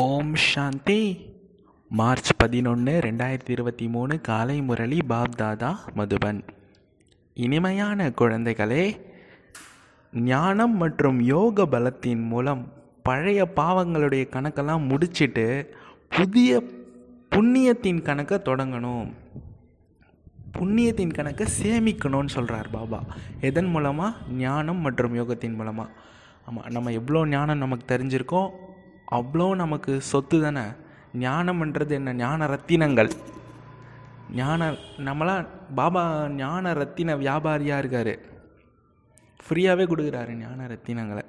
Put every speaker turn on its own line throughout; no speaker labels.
ஓம் சாந்தி. March பதினொன்று ரெண்டாயிரத்தி இருபத்தி மூணு காலை முரளி பாப்தாதா மதுபன். இனிமையான குழந்தைகளே ஞானம் மற்றும் யோக பலத்தின் மூலம் பழைய பாவங்களுடைய கணக்கெல்லாம் முடிச்சிட்டு புதிய புண்ணியத்தின் கணக்கை தொடங்கணும். புண்ணியத்தின் கணக்கை சேமிக்கணும்னு சொல்கிறார் பாபா. எதன் மூலமாக ஞானம் மற்றும் யோகத்தின் மூலமாக ஆமாம் நம்ம எவ்வளோ ஞானம் நமக்கு தெரிஞ்சிருக்கோ அவ்வளோ நமக்கு சொத்து தானே? ஞானம்ன்றது என்ன? ஞான ரத்தினங்கள். ஞான நம்மளாம் பாபா ஞான ரத்தின வியாபாரியாக இருக்கார். ஃப்ரீயாகவே கொடுக்குறாரு ஞான ரத்தினங்களை.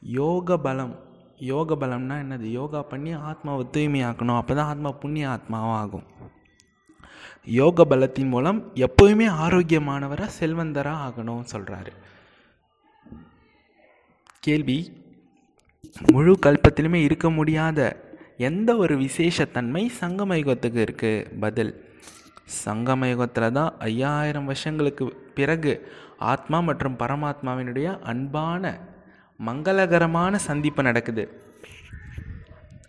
யோக பலம். யோக பலம்னா என்னது? யோகா பண்ணி ஆத்மாவை தூய்மையாக்கணும். அப்போ தான் ஆத்மா புண்ணிய ஆத்மாவும் ஆகும் யோக பலத்தின் மூலம் எப்போயுமே ஆரோக்கியமானவராக செல்வந்தராக ஆகணும்னு சொல்கிறாரு கேள்வி முழு கல்பத்திலுமே இருக்க முடியாத எந்த ஒரு விசேஷத்தன்மை சங்கமயுகத்துக்கு இருக்குது பதில் சங்கமயுகத்தில் தான் ஐயாயிரம் வருஷங்களுக்கு பிறகு ஆத்மா மற்றும் பரமாத்மாவினுடைய அன்பான மங்களகரமான சந்திப்பு நடக்குது.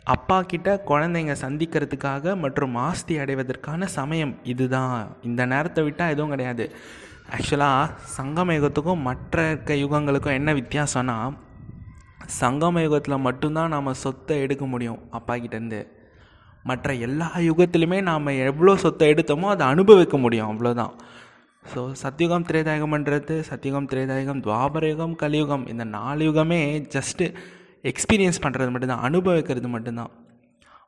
அப்பா கிட்ட குழந்தைங்க சந்திக்கிறதுக்காக மற்றும் ஆஸ்தி அடைவதற்கான சமயம் இதுதான். இந்த நேரத்தை விட்டால் எதுவும் கிடையாது. ஆக்சுவலாக சங்கம யுகத்துக்கும் மற்ற இருக்க யுகங்களுக்கும் என்ன வித்தியாசம்னா சங்கம யுகத்தில் மட்டும்தான் நாம் சொத்தை எடுக்க முடியும் அப்பா கிட்டேருந்து மற்ற எல்லா யுகத்துலையுமே நாம் எவ்வளோ சொத்தை எடுத்தோமோ அதை அனுபவிக்க முடியும் அவ்வளோதான் ஸோ சத்யுகம் திரேதாயுகம்ன்றது சத்யுகம் திரேதாயுகம் துவாபரயுகம் கலியுகம் இந்த நாலு யுகமே ஜஸ்ட்டு எக்ஸ்பீரியன்ஸ் பண்ணுறது மட்டும்தான் அனுபவிக்கிறது மட்டும்தான்.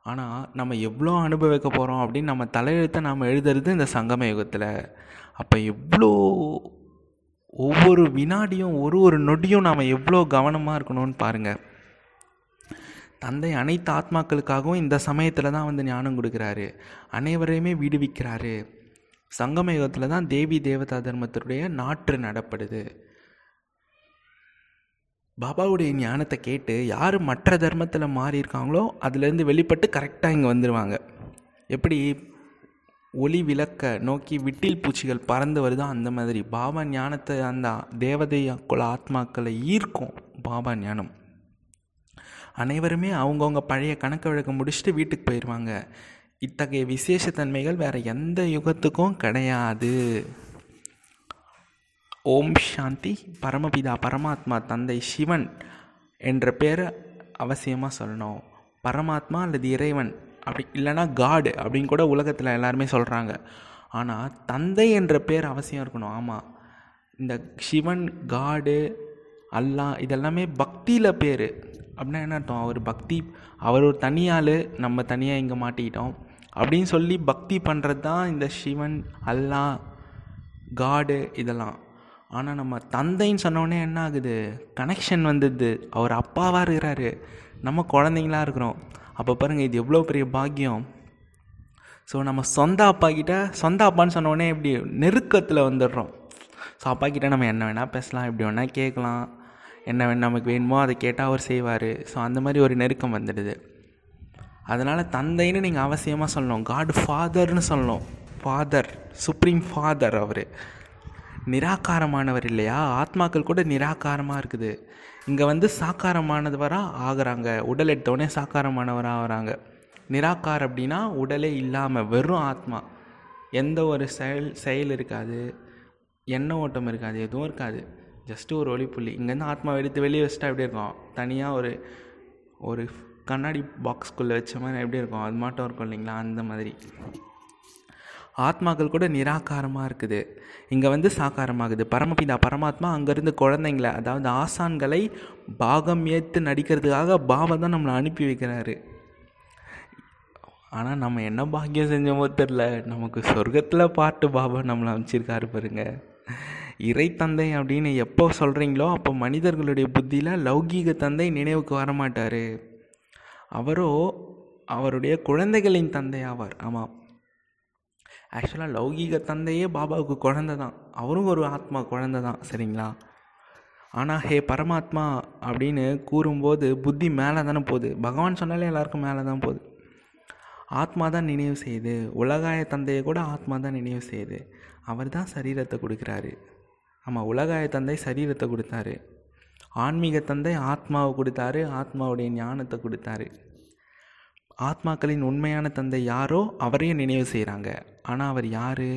ஆனால் நம்ம எவ்வளோ அனுபவிக்க போகிறோம் அப்படின்னு நம்ம தலையெழுத்தை நாம் எழுதுறது இந்த சங்கம யுகத்தில் அப்போ எவ்வளோ ஒவ்வொரு வினாடியும் ஒரு ஒரு நொடியும் நாம் எவ்வளோ கவனமாக இருக்கணும்னு பாருங்கள் தந்தை அனைத்து ஆத்மாக்களுக்காகவும் இந்த சமயத்தில் தான் வந்து ஞானம் கொடுக்குறாரு. அனைவரையுமே விடுவிக்கிறாரு. சங்கம யுகத்தில் தான் தேவி தேவதா தர்மத்தினுடைய நாற்று நடப்படுது. பாபாவுடைய ஞானத்தை கேட்டு யார் மற்ற தர்மத்தில் மாறி இருக்காங்களோ அதுலேருந்து வெளிப்பட்டு கரெக்டாக இங்கே வந்துடுவாங்க எப்படி? ஒளி விளக்க நோக்கி விட்டில் பூச்சிகள் பறந்து வருதோ? அந்த மாதிரி. பாபா ஞானத்தை அந்த தேவதை குல ஆத்மாக்களை ஈர்க்கும் பாபா ஞானம். அனைவருமே அவங்கவுங்க பழைய கணக்கு வழக்கம் முடிச்சுட்டு வீட்டுக்கு போயிடுவாங்க இத்தகைய விசேஷத்தன்மைகள் வேறு எந்த யுகத்துக்கும் கிடையாது. ஓம் சாந்தி. பரமபிதா பரமாத்மா தந்தை சிவன் என்ற பேரை அவசியமாக சொல்லணும். பரமாத்மா அல்லது இறைவன் அப்படி இல்லைனா காடு அப்படின்னு கூட உலகத்தில் எல்லாருமே சொல்கிறாங்க ஆனால் தந்தை என்ற பேர் அவசியம் இருக்கணும். ஆமாம் இந்த சிவன் காடு அல்லா இதெல்லாமே பக்தியில் பேர். அப்படின்னா என்ன அர்த்தம்? அவர் பக்தி அவர் ஒரு தனியாள் நம்ம தனியாக இங்கே மாட்டிக்கிட்டோம். அப்படின்னு சொல்லி பக்தி பண்ணுறது தான் இந்த சிவன் அல்லா காடு இதெல்லாம். ஆனால் நம்ம தந்தைன்னு சொன்னோடனே என்ன ஆகுது கனெக்ஷன் வந்துடுது அவர் அப்பாவாக இருக்கிறாரு. நம்ம குழந்தைங்களா இருக்கிறோம். அப்போ பாருங்கள் இது எவ்வளோ பெரிய பாக்கியம். ஸோ நம்ம சொந்த அப்பா கிட்ட சொந்த அப்பான்னு சொன்னோடனே இப்படி நெருக்கத்தில் வந்துடுறோம். ஸோ அப்பா கிட்ட நம்ம என்ன வேணால் பேசலாம் எப்படி வேணால் கேட்கலாம். என்ன வேணும் நமக்கு வேணுமோ அதை கேட்டால் அவர் செய்வார். ஸோ அந்த மாதிரி ஒரு நெருக்கம் வந்துடுது. அதனால் தந்தைன்னு நீங்கள் அவசியமாக சொல்லணும். காட் ஃபாதர்னு சொல்லணும். ஃபாதர் சுப்ரீம் ஃபாதர் அவர். நிராகாரமானவர் இல்லையா? ஆத்மாக்கள் கூட நிராகாரமாக இருக்குது. இங்கே வந்து சாக்காரமானவராக ஆகிறாங்க. உடல் எடுத்தவொடனே சாக்காரமானவராக ஆகிறாங்க. நிராகார் அப்படின்னா உடலே இல்லாமல் வெறும் ஆத்மா. எந்த ஒரு செயல் செயல் இருக்காது. எண்ண ஓட்டம் இருக்காது எதுவும் இருக்காது. ஜஸ்ட்டு ஒரு ஒளிப்புள்ளி. இங்கேருந்து ஆத்மா எடுத்து வெளியே வச்சுட்டா எப்படி இருக்கும்? தனியாக ஒரு ஒரு கண்ணாடி பாக்ஸ்குள்ளே வச்ச மாதிரி எப்படி இருக்கும்? அது மாட்டம் இருக்கும் இல்லைங்களா? அந்த மாதிரி. ஆத்மாக்கள் கூட நிராகாரமாக இருக்குது. இங்கே வந்து சாக்காரமாகுது பரமபிதா பரமாத்மா அங்கேருந்து குழந்தைங்கள அதாவது ஆசான்களை பாகம் ஏற்று நடிக்கிறதுக்காக பாபா தான் நம்மளை அனுப்பி வைக்கிறாரு. ஆனால் நம்ம என்ன பாக்கியம் செஞ்சோமோ தெரில நமக்கு சொர்க்கத்தில் பாட்டு பாபா நம்மளை அமைச்சிருக்காரு பாருங்க. இறை தந்தை அப்படின்னு எப்போ சொல்கிறீங்களோ அப்போ மனிதர்களுடைய புத்தியில் லௌகீக தந்தை நினைவுக்கு வரமாட்டார். அவரோ அவருடைய குழந்தைகளின் தந்தை ஆவார். ஆமாம் ஆக்சுவலாக லௌகீக தந்தையே பாபாவுக்கு குழந்த தான். அவரும் ஒரு ஆத்மா குழந்த தான் சரிங்களா? ஆனால் ஹே பரமாத்மா அப்படின்னு கூறும்போது புத்தி மேலே தானே போகுது. பகவான் சொன்னாலே எல்லாருக்கும் மேலே தான் போகுது. ஆத்மா தான் நினைவு செய்யுது. உலகாய தந்தையை கூட ஆத்மா தான் நினைவு செய்யுது. அவர் தான் சரீரத்தை கொடுக்குறாரு. ஆமாம் உலகாய தந்தை சரீரத்தை கொடுத்தாரு. ஆன்மீக தந்தை ஆத்மாவை கொடுத்தாரு ஆத்மாவுடைய ஞானத்தை கொடுத்தாரு. ஆத்மாக்களின் உண்மையான தந்தை யாரோ அவரையும் நினைவு செய்கிறாங்க ஆனால் அவர் யார்?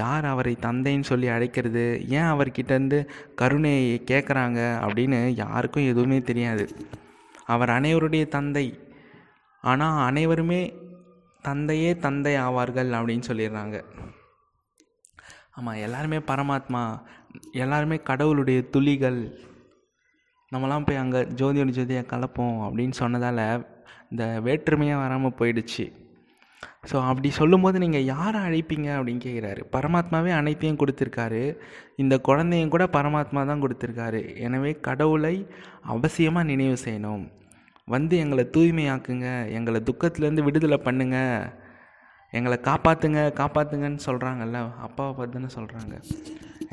யார் அவரை தந்தைன்னு சொல்லி அழைக்கிறது? ஏன் அவர்கிட்டேருந்து கருணையை கேட்குறாங்க அப்படின்னு யாருக்கும் எதுவுமே தெரியாது. அவர் அனைவருடைய தந்தை. ஆனால் அனைவருமே தந்தையே தந்தை ஆவார்கள் அப்படின்னு சொல்லிடுறாங்க. ஆமாம் எல்லாருமே பரமாத்மா. எல்லாருமே கடவுளுடைய துளிகள். நம்மலாம் போய் அங்கே ஜோதியோட ஜோதியை கலப்போம் அப்படின்னு சொன்னதால் இந்த வேற்றுமையாக வராமல் போயிடுச்சு. ஸோ அப்படி சொல்லும்போது நீங்கள் யாரை அழைப்பீங்க அப்படின்னு கேட்குறாரு பரமாத்மாவே அனைத்தையும் கொடுத்துருக்காரு. இந்த குழந்தையும் கூட பரமாத்மா தான் கொடுத்துருக்காரு. எனவே கடவுளை அவசியமாக நினைவு செய்யணும். வந்து எங்களை தூய்மையாக்குங்க. எங்களை துக்கத்துலேருந்து விடுதலை பண்ணுங்க. எங்களை காப்பாற்றுங்க காப்பாற்றுங்கன்னு சொல்கிறாங்கல்ல அப்பாவை பார்த்துன்னு சொல்கிறாங்க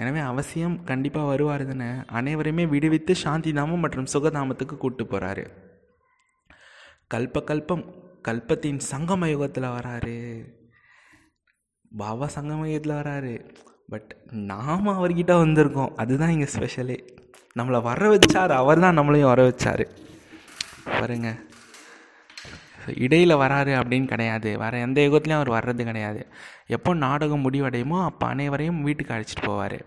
எனவே அவசியம் கண்டிப்பாக வருவார் தானே. அனைவரையுமே விடுவித்து சாந்தி தாமம் மற்றும் சுகதாமத்துக்கு கூப்பிட்டு போகிறாரு கல்ப கல்பம் கல்பத்தின் சங்கம யுகத்தில் வராரு. பாபா சங்கம யுகத்தில் வராரு. பட் நாம் அவர்கிட்ட வந்திருக்கோம். அதுதான் இங்கே ஸ்பெஷலே நம்மளை வர வச்சார். அவர் தான் நம்மளையும் வர வச்சார். பாருங்க. இடையில் வராரு அப்படின்னு கிடையாது. வேறு எந்த யுகத்துலையும் அவர் வர்றது கிடையாது. எப்போ நாடகம் முடிவடையுமோ அப்போ அனைவரையும் வீட்டுக்கு அழைச்சிட்டு போவார்.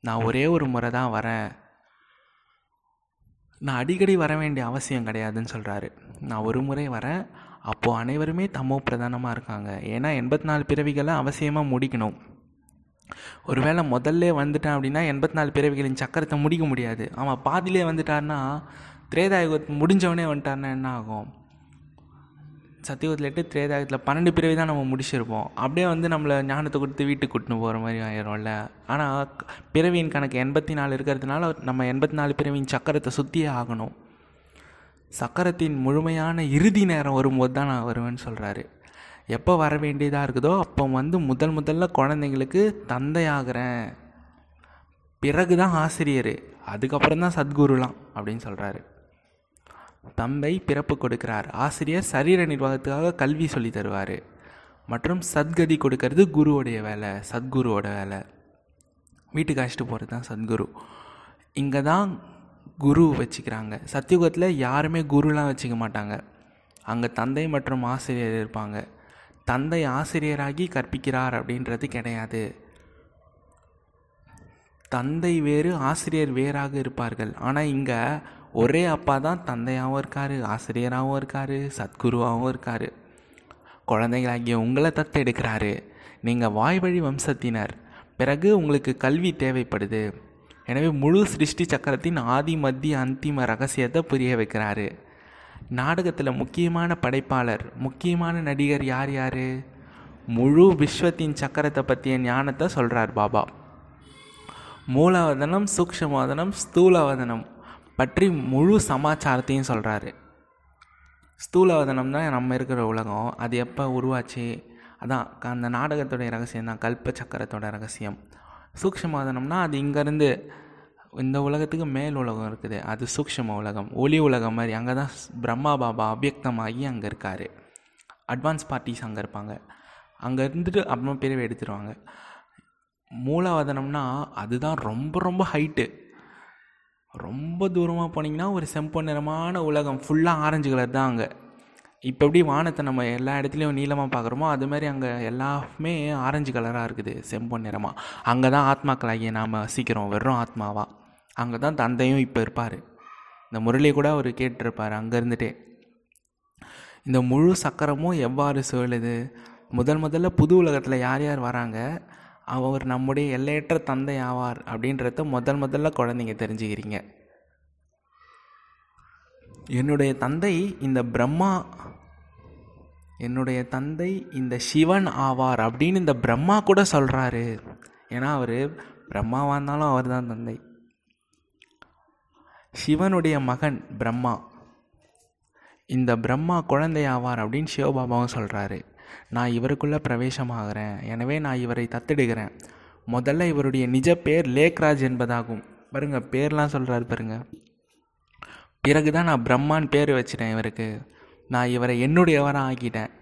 நான் ஒரே ஒரு முறை தான் வரேன். நான் அடிக்கடி வர வேண்டிய அவசியம் கிடையாதுன்னு சொல்கிறாரு நான் ஒரு முறை வரேன். அப்போது அனைவருமே தமோ பிரதானமாக இருக்காங்க. ஏன்னா எண்பத்தி நாலு பிறவிகளை அவசியமாக முடிக்கணும். ஒருவேளை முதல்ல வந்துட்டேன் அப்படின்னா எண்பத்தி நாலு பிறவிகளின் சக்கரத்தை முடிக்க முடியாது. அவன் பாதியிலே வந்துட்டான்னா திரேதாயுகத்து முடிஞ்சவனே வந்துட்டான்னா என்ன ஆகும்? சத்தியுகத்தில் எட்டு திரேதாயுகத்தில் பன்னெண்டு பிறவி தான் நம்ம முடிச்சிருப்போம். அப்படியே வந்து நம்மளை ஞானத்தை கொடுத்து வீட்டுக்கு கூட்டின்னு போகிற மாதிரி ஆயிரும்ல. ஆனால் பிறவியின் கணக்கு எண்பத்தி நாலு இருக்கிறதுனால நம்ம எண்பத்தி நாலு பிறவியின் சக்கரத்தை சுற்றியே ஆகணும். சக்கரத்தின் முழுமையான இறுதி நேரம் வரும்போது தான் நான் வருவேன்னு சொல்கிறாரு எப்போ வர வேண்டியதாக இருக்குதோ அப்போ வந்து முதல் முதல்ல குழந்தைங்களுக்கு தந்தையாகிறேன். பிறகு தான் ஆசிரியர். அதுக்கப்புறம் தான் சத்குருலாம் அப்படின்னு சொல்கிறாரு தம்பை பிறப்பு கொடுக்கிறார். ஆசிரியர் சரீர நிர்வாகத்துக்காக கல்வி சொல்லி தருவார். மற்றும் சத்கதி கொடுக்கறது குருவோடைய வேலை சத்குருவோட வேலை. வீட்டுக்கு அழைச்சிட்டு போகிறது தான் சத்குரு. இங்கே தான் குரு வச்சுக்கிறாங்க. சத்தியுகத்தில் யாருமே குருலாம் வச்சுக்க மாட்டாங்க. அங்கே தந்தை மற்றும் ஆசிரியர் இருப்பாங்க. தந்தை ஆசிரியராகி கற்பிக்கிறார் அப்படின்றது கிடையாது. தந்தை வேறு ஆசிரியர் வேறாக இருப்பார்கள். ஆனால் இங்கே ஒரே அப்பா தான் தந்தையாகவும் இருக்கார் ஆசிரியராகவும் இருக்கார் சத்குருவாகவும் இருக்கார். குழந்தைகளாகிய உங்களை தத்தெடுக்கிறாரு. நீங்கள் வாய்வழி வம்சத்தினர். பிறகு உங்களுக்கு கல்வி தேவைப்படுது. எனவே முழு சிருஷ்டி சக்கரத்தின் ஆதி மத்திய அந்திம ரகசியத்தை புரிய வைக்கிறாரு. நாடகத்தில் முக்கியமான படைப்பாளர் முக்கியமான நடிகர் யார் யார்? முழு விஸ்வத்தின் சக்கரத்தை பற்றிய ஞானத்தை சொல்கிறார் பாபா. மூலவதனம் சூக்ஷமவதனம் ஸ்தூலவதனம் பற்றி முழு சமாச்சாரத்தையும் சொல்கிறாரு ஸ்தூலவதனம் தான் நம்ம இருக்கிற உலகம் அது எப்போ உருவாச்சு? அதான் அந்த நாடகத்துடைய ரகசியம் தான் கல்ப சக்கரத்தோட ரகசியம். சூக்ஷமாதனம்னா அது இங்கேருந்து இந்த உலகத்துக்கு மேல் உலகம் இருக்குது. அது சூக்ஷம உலகம். ஒளி உலகம் மாதிரி. அங்கே தான் பிரம்மா பாபா அபியக்தமாகி அங்கே இருக்கார். அட்வான்ஸ் பார்ட்டிஸ் அங்கே இருப்பாங்க. அங்கே இருந்துட்டு அப்புறமா பிரிவு எடுத்துருவாங்க. மூலவதனம்னா அதுதான் ரொம்ப ரொம்ப ஹைட்டு ரொம்ப தூரமாக போனீங்கன்னா ஒரு செம்பொன் நிறமான உலகம். ஃபுல்லாக ஆரஞ்சு கலர் தான் அங்கே. இப்போ எப்படி வானத்தை நம்ம எல்லா இடத்துலையும் நீளமாக பார்க்குறோமோ அது மாதிரி அங்கே எல்லாமே ஆரஞ்சு கலராக இருக்குது செம்பொன் நிறமாக அங்கே தான் ஆத்மாக்களாகிய நாம் வசிக்கிறோம் வெறும் ஆத்மாவாக அங்கே தான் தந்தையும் இப்போ இருப்பார். இந்த முரளி கூட அவர் கேட்டிருப்பார் அங்கே இருந்துட்டே இந்த முழு சக்கரமும் எவ்வாறு சுழலுது? முதல் முதல்ல புது உலகத்தில் யார் யார் வராங்க? அவர் நம்முடைய எல்லையற்ற தந்தை ஆவார் அப்படின்றத முதல் முதல்ல குழந்தைங்க தெரிஞ்சுக்கிறீங்க. என்னுடைய தந்தை இந்த பிரம்மா என்னுடைய தந்தை இந்த சிவன் ஆவார் அப்படின்னு இந்த பிரம்மா கூட சொல்கிறாரு ஏன்னா அவர் பிரம்மாவாக இருந்தாலும் அவர் தான் தந்தை. சிவனுடைய மகன் பிரம்மா. இந்த பிரம்மா குழந்தை ஆவார் அப்படின்னு சிவபாபாவும் சொல்கிறாரு நான் இவருக்குள்ளே பிரவேசமாகிறேன். எனவே நான் இவரை தத்தெடுக்கிறேன் முதல்ல இவருடைய நிஜ பேர் லேக்ராஜ் என்பதாகும். பாருங்கள் பேர்லாம் சொல்கிறாரு பாருங்கள் பிறகு தான் நான் பிரம்மான் பேர் வச்சிட்டேன் இவருக்கு. நான் இவரை என்னுடையவராக ஆக்கிட்டேன்.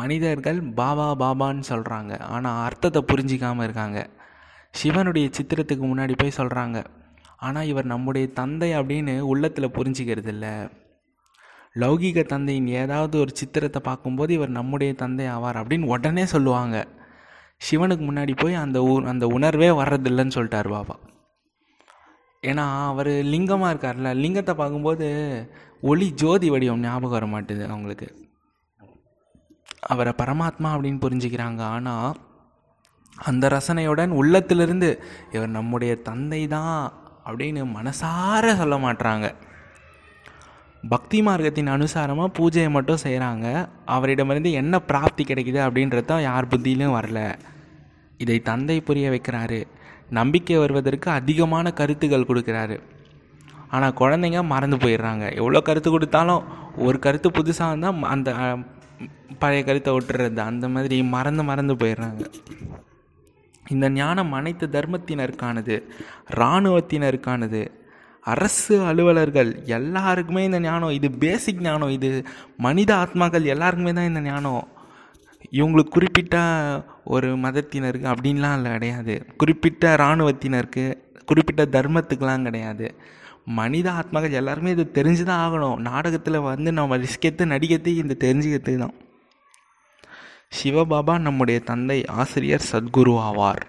மனிதர்கள் பாபா பாபான்னு சொல்கிறாங்க ஆனால் அர்த்தத்தை புரிஞ்சிக்காமல் இருக்காங்க. சிவனுடைய சித்திரத்துக்கு முன்னாடி போய் சொல்கிறாங்க ஆனால் இவர் நம்முடைய தந்தை அப்படின்னு உள்ளத்தில் புரிஞ்சிக்கிறது இல்லை லௌகீக தந்தையின் ஏதாவது ஒரு சித்திரத்தை பார்க்கும்போது இவர் நம்முடைய தந்தை ஆவார் அப்படின்னு உடனே சொல்லுவாங்க. சிவனுக்கு முன்னாடி போய் அந்த ஊர் அந்த உணர்வே வர்றதில்லைன்னு சொல்லிட்டார் பாபா. ஏன்னா அவர் லிங்கமாக இருக்கார்ல லிங்கத்தை பார்க்கும்போது ஒளி ஜோதி வடிவம் ஞாபகம் வர மாட்டுது அவங்களுக்கு. அவரை பரமாத்மா அப்படின்னு புரிஞ்சுக்கிறாங்க. ஆனால் அந்த ரசனையுடன் உள்ளத்திலிருந்து இவர் நம்முடைய தந்தை தான் அப்படின்னு மனசார சொல்ல மாட்டுறாங்க பக்தி மார்க்கத்தின் அனுசாரமாக பூஜையை மட்டும் செய்கிறாங்க அவரிடமிருந்து என்ன பிராப்தி கிடைக்குது அப்படின்றது தான் யார் புத்தியிலும் வரல. இதை தந்தை புரிய வைக்கிறாரு. நம்பிக்கை வருவதற்கு அதிகமான கருத்துக்கள் கொடுக்குறாரு. ஆனால் குழந்தைங்க மறந்து போயிடுறாங்க. எவ்வளோ கருத்து கொடுத்தாலும் ஒரு கருத்து புதுசாக இருந்தால் அந்த பழைய கருத்தை விட்டுறது அந்த மாதிரி மறந்து மறந்து போயிடுறாங்க. இந்த ஞானம் அனைத்து தர்மத்தினருக்கானது இராணுவத்தினருக்கானது அரசு அலுவலர்கள் எல்லாருக்குமே இந்த ஞானம் இது பேசிக் ஞானம் இது மனித ஆத்மாக்கள் எல்லாருக்குமே தான் இந்த ஞானம். இவங்களுக்கு குறிப்பிட்ட ஒரு மதத்தினருக்கு அப்படின்லாம் இல்லை கிடையாது. குறிப்பிட்ட இராணுவத்தினருக்கு குறிப்பிட்ட தர்மத்துக்கெலாம் கிடையாது. மனித ஆத்மாக்கள் எல்லாருமே இது தெரிஞ்சு தான் ஆகணும். நாடகத்தில் வந்து நம்ம ரிஸ்க் எடுத்து நடிக்கிறது இந்த தெரிஞ்சுக்கிறதுக்கு தான். சிவபாபா நம்முடைய தந்தை ஆசிரியர் சத்குரு ஆவார்.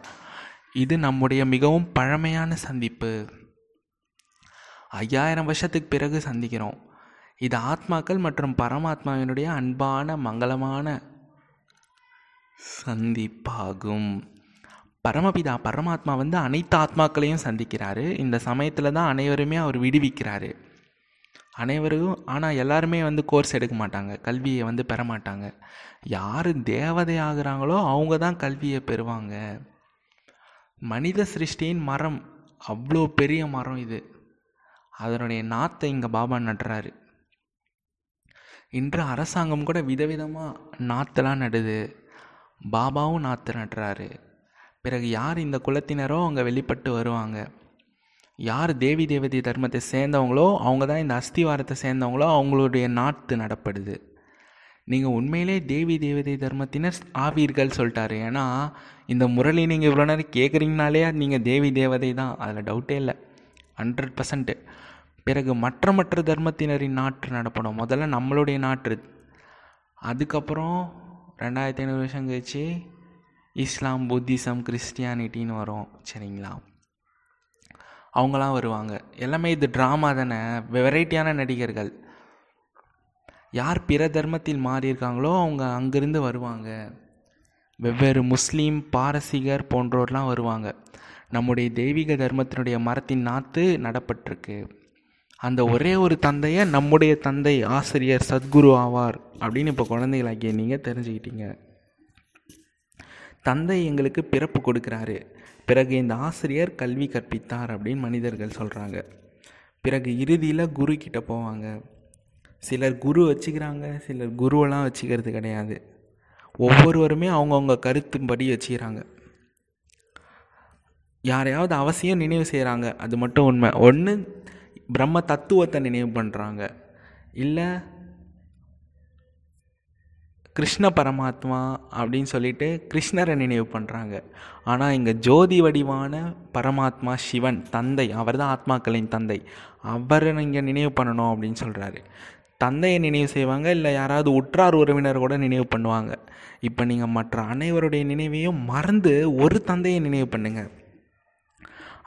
இது நம்முடைய மிகவும் பழமையான சந்திப்பு. ஐயாயிரம் வருஷத்துக்கு பிறகு சந்திக்கிறோம். இது ஆத்மாக்கள் மற்றும் பரமாத்மாவினுடைய அன்பான மங்களமான சந்திப்பாகும். பரமபிதா பரமாத்மா வந்து அனைத்து ஆத்மாக்களையும் சந்திக்கிறாரு. இந்த சமயத்தில் தான் அனைவருமே அவர் விடுவிக்கிறாரு. அனைவரும் ஆனால் எல்லாருமே வந்து கோர்ஸ் எடுக்க மாட்டாங்க. கல்வியை வந்து பெற மாட்டாங்க. யார் தேவதை ஆகுறாங்களோ அவங்க தான் கல்வியை பெறுவாங்க. மனித சிருஷ்டியின் மரம் அவ்வளோ பெரிய மரம் இது. அதனுடைய நாத்தை இங்கே பாபா நடுறாரு. இன்று அரசாங்கம் கூட விதவிதமாக நாத்தெல்லாம் நடுது. பாபாவும் நாற்று நடுறாரு பிறகு யார் இந்த குலத்தினரோ அவங்க வெளிப்பட்டு வருவாங்க. யார் தேவி தேவதை தர்மத்தை சேர்ந்தவங்களோ அவங்க தான் இந்த அஸ்திவாரத்தை சேர்ந்தவங்களோ அவங்களுடைய நாட்டு நடப்படுது. நீங்கள் உண்மையிலே தேவி தேவதை தர்மத்தினர் ஆவீர்கள் சொல்லிட்டாரு. ஏன்னா இந்த முரளி நீங்கள் இவ்வளோ நேரம் கேட்குறீங்கனாலே நீங்கள் தேவி தேவதை தான். அதில் டவுட்டே இல்லை. ஹண்ட்ரட் பர்சன்ட்டு பிறகு மற்ற மற்ற தர்மத்தினரின் நாற்று நடப்படும். முதல்ல நம்மளுடைய நாற்று. அதுக்கப்புறம் ரெண்டாயிரத்தி ஐநூறு வருஷம் கழிச்சு இஸ்லாம் புத்திசம் கிறிஸ்டியானிட்டின்னு வரும் சரிங்களா? அவங்களாம் வருவாங்க. எல்லாமே இது ட்ராமா தானே? வெரைட்டியான நடிகர்கள். யார் பிற தர்மத்தில் மாறியிருக்காங்களோ அவங்க அங்கேருந்து வருவாங்க. வெவ்வேறு முஸ்லீம் பாரசீகர் போன்றோர்லாம் வருவாங்க. நம்முடைய தெய்வீக தர்மத்தினுடைய மரத்தின் நாற்று நடப்பட்டிருக்கு. அந்த ஒரே ஒரு தந்தையை நம்முடைய தந்தை ஆசிரியர் சத்குரு ஆவார் அப்படின்னு இப்போ குழந்தைகளாகிய நீங்கள் தெரிஞ்சுக்கிட்டீங்க. தந்தை எங்களுக்கு பிறப்பு கொடுக்குறாரு. பிறகு இந்த ஆசிரியர் கல்வி கற்பித்தார் அப்படின்னு மனிதர்கள் சொல்கிறாங்க பிறகு இறுதியில் குரு கிட்ட போவாங்க. சிலர் குரு வச்சுக்கிறாங்க சிலர் குருவெல்லாம் வச்சுக்கிறது கிடையாது. ஒவ்வொருவருமே அவங்கவுங்க கருத்தும்படி வச்சுக்கிறாங்க. யாரையாவது அவசியம் நினைவு செய்கிறாங்க அது மட்டும் உண்மை. ஒன்று பிரம்ம தத்துவத்தை நினைவு பண்ணுறாங்க இல்லை கிருஷ்ண பரமாத்மா அப்படின்னு சொல்லிட்டு கிருஷ்ணரை நினைவு பண்ணுறாங்க ஆனால் இங்கே ஜோதி வடிவான பரமாத்மா சிவன் தந்தை அவர் தான் ஆத்மாக்களின் தந்தை. அவரை நீங்கள் நினைவு பண்ணணும் அப்படின்னு சொல்கிறாரு தந்தையை நினைவு செய்வாங்க இல்லை யாராவது உற்றார் உறவினர் கூட நினைவு பண்ணுவாங்க. இப்போ நீங்கள் மற்ற அனைவருடைய நினைவையும் மறந்து ஒரு தந்தையை நினைவு பண்ணுங்கள்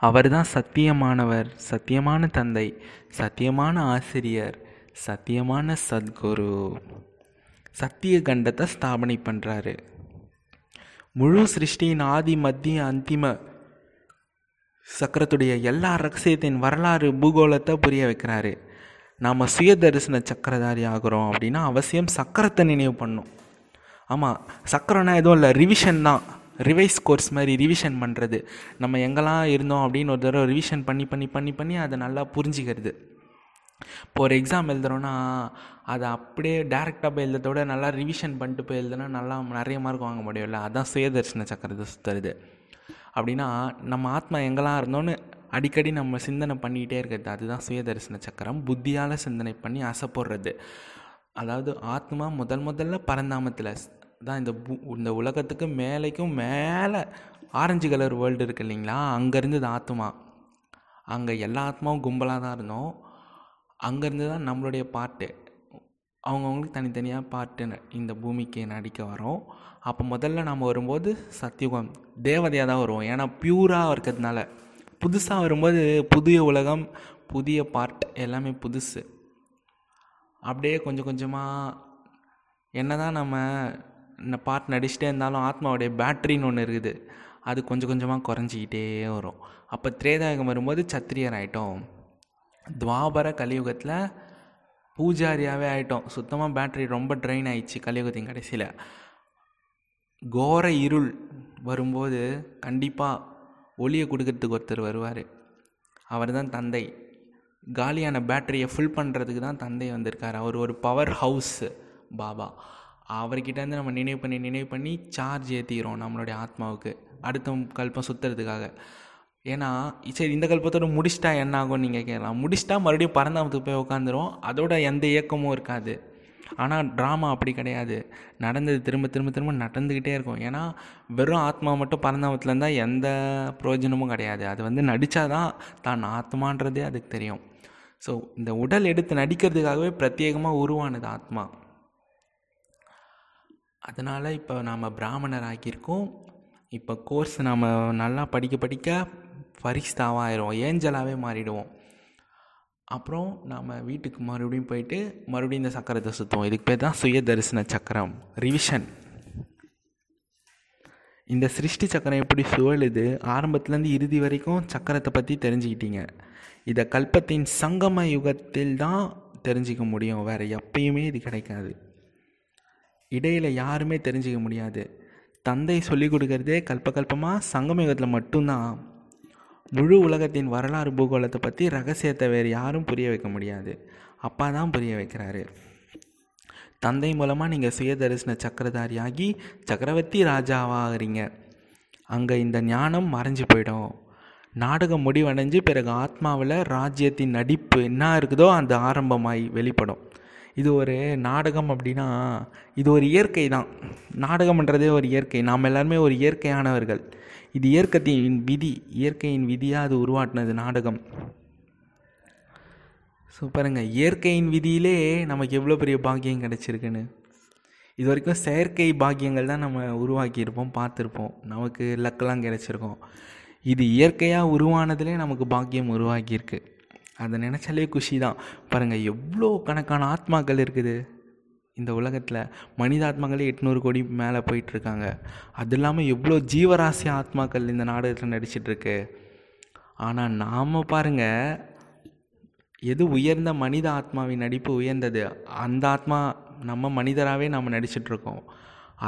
அவர் தான் சத்தியமானவர் சத்தியமான தந்தை சத்தியமான ஆசிரியர் சத்தியமான சத்குரு. சத்திய கண்டத்தை ஸ்தாபனை பண்ணுறாரு முழு சிருஷ்டியின் ஆதி மத்திய அந்திம சக்கரத்துடைய எல்லா ரகசியத்தின் வரலாறு பூகோளத்தை புரிய வைக்கிறாரு. நாம் சுய தரிசன சக்கரதாரி ஆகிறோம் அப்படின்னா அவசியம் சக்கரத்தை நினைவு பண்ணும். ஆமாம் சக்கரம்னா எதுவும் இல்லை ரிவிஷன் தான். ரிவைஸ் கோர்ஸ் மாதிரி ரிவிஷன் பண்ணுறது நம்ம எங்கெல்லாம் இருந்தோம் அப்படின்னு ஒரு தடவை ரிவிஷன் பண்ணி பண்ணி பண்ணி பண்ணி அதை நல்லா புரிஞ்சுக்கிறது. இப்போ ஒரு எக்ஸாம் எழுதுறோன்னா அதை அப்படியே டேரெக்டாக போய் எழுதுறத விட நல்லா ரிவிஷன் பண்ணிட்டு போய் எழுதுனா நல்லா நிறைய மார்க் வாங்க முடியும்ல அதான் சுயதர்ஷன சக்கரத்தை சுற்றுறது அப்படின்னா நம்ம ஆத்மா எங்கெல்லாம் இருந்தோன்னு அடிக்கடி நம்ம சிந்தனை பண்ணிக்கிட்டே இருக்கிறது. அதுதான் சுயதரிசன சக்கரம். புத்தியால் சிந்தனை பண்ணி அசைப்படுறது. அதாவது ஆத்மா முதல் முதல்ல பரந்தாமத்தில் தான் இந்த பூ இந்த உலகத்துக்கு மேலேக்கும் மேலே ஆரஞ்சு கலர் வேர்ல்டு இருக்குது இல்லைங்களா? அங்கேருந்து தான் ஆத்மா அங்கே எல்லா ஆத்மாவும் கும்பலாக தான் இருந்தோம். அங்கேருந்து தான் நம்மளுடைய பாட்டு. அவங்கவுங்களுக்கு தனித்தனியாக பாட்டுன்னு இந்த பூமிக்கு நடிக்க வரோம். அப்போ முதல்ல நம்ம வரும்போது சத்தியுகம் தேவதையாக தான் வருவோம். ஏன்னா பியூராக இருக்கிறதுனால. புதுசாக வரும்போது புதிய உலகம் புதிய பார்ட் எல்லாமே புதுசு. அப்படியே கொஞ்சம் கொஞ்சமாக என்ன தான் நம்ம இந்த பாட் நடிச்சுட்டே இருந்தாலும் ஆத்மாவுடைய பேட்ரின்னு ஒன்று இருக்குது. அது கொஞ்சம் கொஞ்சமாக குறைஞ்சிக்கிட்டே வரும். அப்போ திரேதாயகம் வரும்போது சத்திரியர் ஆகிட்டோம் துவாபர கலியுகத்தில் பூஜாரியாகவே ஆகிட்டோம் சுத்தமாக பேட்ரி ரொம்ப ட்ரெயின் ஆயிடுச்சு கலியுகத்தின் கடைசியில். கோர இருள் வரும்போது கண்டிப்பாக ஒளியை கொடுக்கறதுக்கு ஒருத்தர் வருவார். அவர் தான் தந்தை. காலியான பேட்டரியை ஃபில் பண்ணுறதுக்கு தான் தந்தை வந்திருக்கார். அவர் ஒரு பவர் ஹவுஸு பாபா. அவர்கிட்டேருந்து நம்ம நினைவு பண்ணி நினைவு பண்ணி சார்ஜ் ஏற்றிக்கிறோம் நம்மளுடைய ஆத்மாவுக்கு. அடுத்த கல்பம் சுற்றுறதுக்காக ஏன்னா சரி இந்த கல்பத்தோட முடிச்சிட்டா என்ன ஆகும் நீங்கள் கேட்கலாம் முடிச்சிட்டா மறுபடியும் பரந்தாமத்துக்கு போய் உட்காந்துரும் அதோட எந்த இயக்கமும் இருக்காது. ஆனால் ட்ராமா அப்படி கிடையாது. நடந்தது திரும்ப திரும்ப திரும்ப நடந்துக்கிட்டே இருக்கும். ஏன்னா வெறும் ஆத்மா மட்டும் பரந்தாமத்தில் இருந்தால் எந்த பிரயோஜனமும் கிடையாது. அது வந்து நடித்தா தான் தான் ஆத்மான்றதே அதுக்கு தெரியும். ஸோ இந்த உடல் எடுத்து நடிக்கிறதுக்காகவே பிரத்யேகமாக உருவானது ஆத்மா. அதனால் இப்போ நாம் பிராமணர் ஆக்கியிருக்கோம் இப்போ கோர்ஸ் நாம் நல்லா படிக்க படிக்க ஃபரிஸ்தாவாக ஆயிரும் ஏஞ்சலாகவே மாறிடுவோம். அப்புறம் நாம் வீட்டுக்கு மறுபடியும் போயிட்டு மறுபடியும் இந்த சக்கரத்தை சுற்றுவோம் இதுக்கு பேர் தான் சுய தரிசன சக்கரம் ரிவிஷன் இந்த சிருஷ்டி சக்கரம் எப்படி சுழலுது ஆரம்பத்துலேருந்து இறுதி வரைக்கும் சக்கரத்தை பற்றி தெரிஞ்சுக்கிட்டீங்க. இதை கல்பத்தின் சங்கம யுகத்தில் தான் தெரிஞ்சிக்க முடியும். வேறு எப்பயுமே இது கிடைக்காது. இடையில் யாருமே தெரிஞ்சிக்க முடியாது. தந்தை சொல்லிக் கொடுக்கறதே கல்பகல்பமாக சங்கமயுகத்தில் மட்டும்தான். முழு உலகத்தின் வரலாறு பூகோளத்தை பற்றி ரகசியத்தை வேறு யாரும் புரிய வைக்க முடியாது. அப்பா தான் புரிய வைக்கிறாரு. தந்தை மூலமாக நீங்கள் சுயதரிசன சக்கரதாரியாகி சக்கரவர்த்தி ராஜாவாகிறீங்க. அங்கே இந்த ஞானம் மறைஞ்சு போயிடும். நாடகம் முடிவடைஞ்சு பிறகு ஆத்மாவில் ராஜ்யத்தின் நடிப்பு என்ன இருக்குதோ அந்த ஆரம்பமாய் வெளிப்படும். இது ஒரு நாடகம் அப்படின்னா இது ஒரு இயற்கை தான். நாடகம்ன்றதே ஒரு இயற்கை. நாம் எல்லாருமே ஒரு இயற்கையானவர்கள். இது இயற்கையின் விதி. இயற்கையின் விதியாக அது உருவாட்டினது நாடகம். ஸோ பாருங்கள் இயற்கையின் விதியிலே நமக்கு எவ்வளோ பெரிய பாக்கியம் கிடச்சிருக்குன்னு. இது வரைக்கும் செயற்கை பாக்கியங்கள் தான் நம்ம உருவாக்கியிருப்போம் பார்த்துருப்போம். நமக்கு லக்கெல்லாம் கிடச்சிருக்கோம். இது இயற்கையாக உருவானதுலே நமக்கு பாக்கியம் உருவாக்கியிருக்கு. அதை நினச்சாலே குஷி தான் பாருங்கள் எவ்வளோ கணக்கான ஆத்மாக்கள் இருக்குது. இந்த உலகத்தில் மனித ஆத்மாக்களே எட்நூறு கோடி மேலே போயிட்டுருக்காங்க. அது இல்லாமல் எவ்வளோ ஜீவராசி ஆத்மாக்கள் இந்த நாடகத்தில் நடிச்சிட்ருக்கு ஆனால் நாம் பாருங்கள் எது உயர்ந்த மனித ஆத்மாவின் நடிப்பு உயர்ந்தது அந்த ஆத்மா நம்ம மனிதராகவே நாம் நடிச்சிட்ருக்கோம்